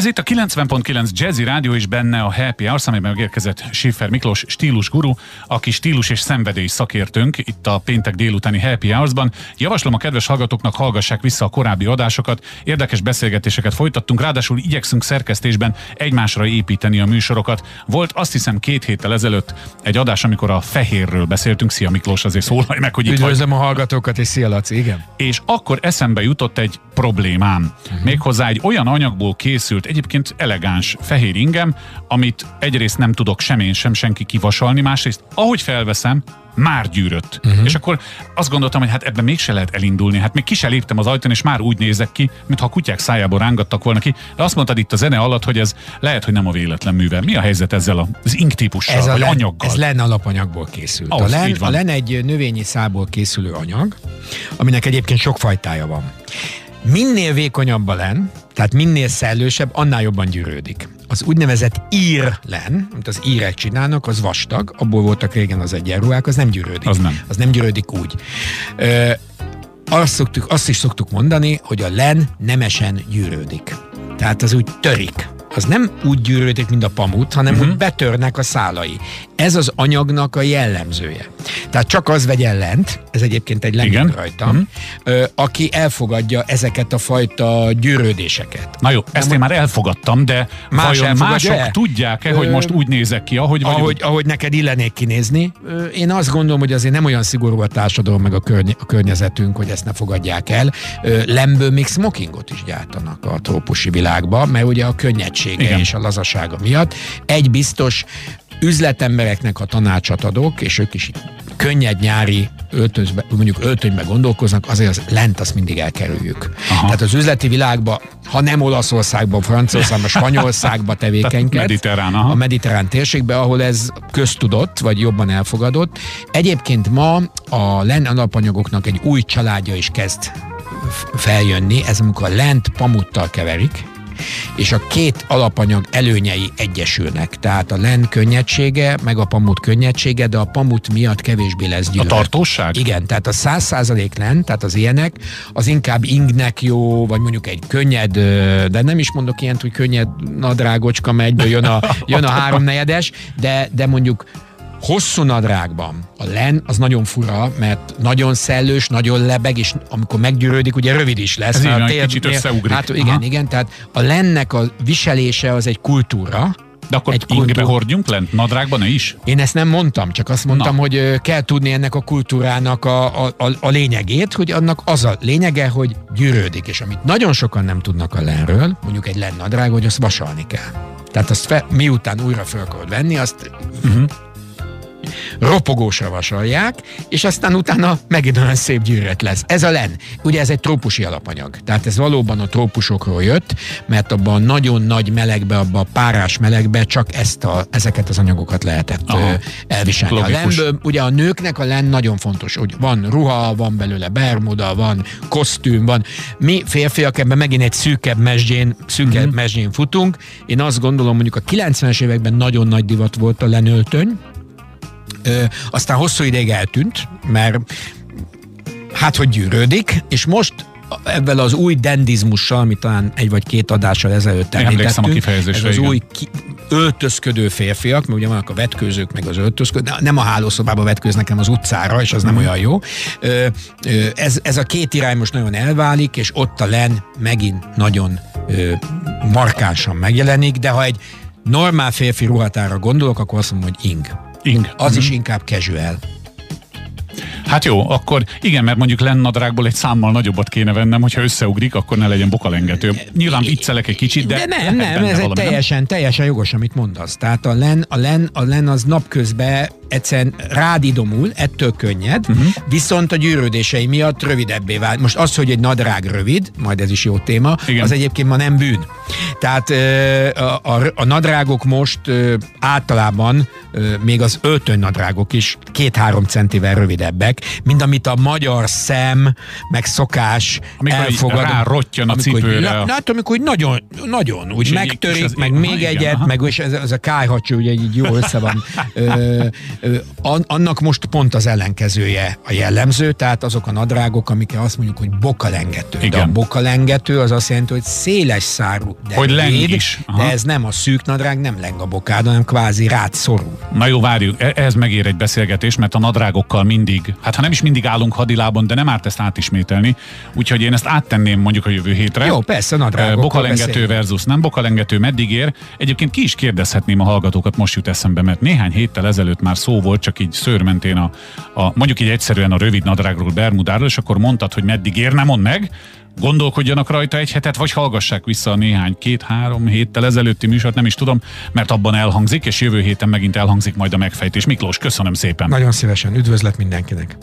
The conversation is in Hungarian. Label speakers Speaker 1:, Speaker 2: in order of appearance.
Speaker 1: Ez itt a 90.9 Jazzy Rádió és benne a Happy Hour, amelyben megérkezett Schiffer Miklós stílus guru, aki stílus és szenvedély szakértőnk itt a péntek délutáni Happy Hours-ban. Javaslom a kedves hallgatóknak hallgassák vissza a korábbi adásokat, érdekes beszélgetéseket folytattunk, ráadásul igyekszünk szerkesztésben egymásra építeni a műsorokat. Volt azt hiszem két héttel ezelőtt egy adás, amikor a fehérről beszéltünk. Szia Miklós, azért szólalj meg, hogy itt
Speaker 2: Üdvözlöm vagy. a hallgatókat, és szia Laci, igen.
Speaker 1: És akkor eszembe jutott egy problémám. Uh-huh. Méghozzá egy olyan anyagból készült, egyébként elegáns fehér ingem, amit egyrészt nem tudok sem én, sem senki kivasalni, másrészt ahogy felveszem, már gyűrött. Uh-huh. És akkor azt gondoltam, hogy hát ebben mégse lehet elindulni. Hát még ki se léptem az ajtón, és már úgy nézek ki, mintha a kutyák szájából rángattak volna ki. De azt mondtad itt a zene alatt, hogy ez lehet, hogy nem a véletlen műve. Mi a helyzet ezzel az ink típussal, ez vagy
Speaker 2: len,
Speaker 1: anyaggal?
Speaker 2: Ez len alapanyagból készült.
Speaker 1: Ahhoz,
Speaker 2: a, len, a len egy növényi szából készülő anyag, aminek egyébként sok fajtája van. Minél vékonyabb a len, tehát minél szellősebb, annál jobban gyűrődik. Az úgynevezett ír len, amit az írek csinálnak, az vastag, abból voltak régen az egyenruhák, az nem gyűrődik.
Speaker 1: Az nem.
Speaker 2: Az nem gyűrődik úgy. Ö, azt, szoktuk, azt is szoktuk mondani, hogy a len nemesen gyűrődik. Tehát az úgy törik az nem úgy gyűrődik, mint a pamut, hanem uh-huh. úgy betörnek a szálai. Ez az anyagnak a jellemzője. Tehát csak az vegyen lent, ez egyébként egy lent rajta, uh-huh. ö, aki elfogadja ezeket a fajta gyűrődéseket.
Speaker 1: Na jó, ezt én már elfogadtam, de Más vajon mások el? tudják-e, hogy most úgy nézek ki, ahogy
Speaker 2: vagy? Ahogy, ahogy neked illenék kinézni. Én azt gondolom, hogy azért nem olyan szigorú a társadalom meg a, körny- a környezetünk, hogy ezt ne fogadják el. Lemből még smokingot is gyártanak a trópusi világban, mert ugye a könnyed egysége Igen. és a lazasága miatt. Egy biztos, üzletembereknek a tanácsot adok, és ők is könnyed nyári öltözbe, mondjuk öltönybe gondolkoznak, azért az lent azt mindig elkerüljük. Aha. Tehát az üzleti világban, ha nem Olaszországban, Franciaországban, Spanyolországban tevékenyked,
Speaker 1: mediterrán,
Speaker 2: aha. a mediterrán térségben, ahol ez köztudott, vagy jobban elfogadott. Egyébként ma a len alapanyagoknak egy új családja is kezd feljönni, ez amikor a lent pamuttal keverik, és a két alapanyag előnyei egyesülnek. Tehát a len könnyedsége, meg a pamut könnyedsége, de a pamut miatt kevésbé lesz gyűlölet.
Speaker 1: A tartóság?
Speaker 2: Igen, tehát a száz százalék len, tehát az ilyenek, az inkább ingnek jó, vagy mondjuk egy könnyed, de nem is mondok ilyent, hogy könnyed nadrágocska megy, jön a, jön a háromnegyedes, de, de mondjuk hosszú nadrágban a len az nagyon fura, mert nagyon szellős, nagyon lebeg, és amikor meggyűrődik, ugye rövid is lesz.
Speaker 1: Ez így, tér, kicsit összeugrik.
Speaker 2: Hát igen, Aha. igen, tehát a lennek a viselése az egy kultúra,
Speaker 1: de akkor egy ingbe hordjunk lent, nadrágban is?
Speaker 2: Én ezt nem mondtam, csak azt mondtam, Na. hogy kell tudni ennek a kultúrának a, a, a, a lényegét, hogy annak az a lényege, hogy gyűrődik, és amit nagyon sokan nem tudnak a lenről, mondjuk egy len nadrág, hogy azt vasalni kell. Tehát azt fe, miután újra fel akarod venni, azt uh-huh ropogósra vasalják, és aztán utána megint olyan szép gyűrött lesz. Ez a len. Ugye ez egy trópusi alapanyag. Tehát ez valóban a trópusokról jött, mert abban a nagyon nagy melegbe, abban a párás melegbe csak ezt a, ezeket az anyagokat lehetett Aha. elviselni. Logikus. A lenből, ugye a nőknek a len nagyon fontos, hogy van ruha, van belőle bermuda, van kosztüm, van. Mi férfiak ebben megint egy szűkebb mesdjén, szűkebb uh-huh. mesdjén futunk. Én azt gondolom, mondjuk a 90-es években nagyon nagy divat volt a lenöltöny, aztán hosszú ideig eltűnt, mert hát hogy gyűrődik, és most ebben az új dendizmussal, amit talán egy vagy két adással ezelőtt említettünk, ez az új ki, öltözködő férfiak, mert ugye vannak a vetkőzők, meg az öltözködő, nem a hálószobába vetkőznek, hanem az utcára, és az nem mhm. olyan jó. Ez, ez a két irány most nagyon elválik, és ott a len megint nagyon markánsan megjelenik, de ha egy normál férfi ruhatára gondolok, akkor azt mondom, hogy ing.
Speaker 1: Ing.
Speaker 2: Az mm-hmm. is inkább casual.
Speaker 1: Hát jó, akkor igen, mert mondjuk lennadrágból egy számmal nagyobbat kéne vennem, hogyha összeugrik, akkor ne legyen bokalengető. Nyilván viccelek egy kicsit, de...
Speaker 2: De nem, nem, ez egy teljesen, nem? teljesen jogos, amit mondasz. Tehát a len, a len, a len az napközben egyszerűen rád idomul, ettől könnyed, uh-huh. viszont a gyűrődései miatt rövidebbé vált. Most az, hogy egy nadrág rövid, majd ez is jó téma, Igen. az egyébként ma nem bűn. Tehát a, a, a nadrágok most általában még az öltöny nadrágok is két-három centivel rövidebbek, mint amit a magyar szem, meg szokás
Speaker 1: amikor elfogad. Rá rottyan a cipőre.
Speaker 2: Na, hát amikor úgy nagyon, nagyon úgy megtörik, meg még egyet, aha. meg és ez, ez a kájhacsó ugye így jó össze van ö, Annak most pont az ellenkezője a jellemző, tehát azok a nadrágok, amikkel azt mondjuk, hogy bokalengető. Igen. De a bokalengető az azt jelenti, hogy széles szárú, de
Speaker 1: hogy leng is.
Speaker 2: Aha. De ez nem a szűk nadrág, nem leng a bokád, hanem kvázi rád szorul.
Speaker 1: Na jó, várjuk, e- ehhez megér egy beszélgetés, mert a nadrágokkal mindig, hát ha nem is mindig állunk hadilában, de nem árt ezt átismételni, úgyhogy én ezt áttenném mondjuk a jövő hétre.
Speaker 2: Jó, persze, nadrágokkal
Speaker 1: Bokalengető versus nem bokalengető, meddig ér. Egyébként ki is kérdezhetném a hallgatókat, most jut eszembe, mert néhány héttel ezelőtt már szó volt, csak így szőrmentén a, a mondjuk így egyszerűen a rövid nadrágról, Bermudáról, és akkor mondtad, hogy meddig ér, nem mond meg, gondolkodjanak rajta egy hetet, vagy hallgassák vissza a néhány két-három héttel ezelőtti műsort, nem is tudom, mert abban elhangzik, és jövő héten megint elhangzik majd a megfejtés. Miklós, köszönöm szépen.
Speaker 2: Nagyon szívesen, üdvözlet mindenkinek.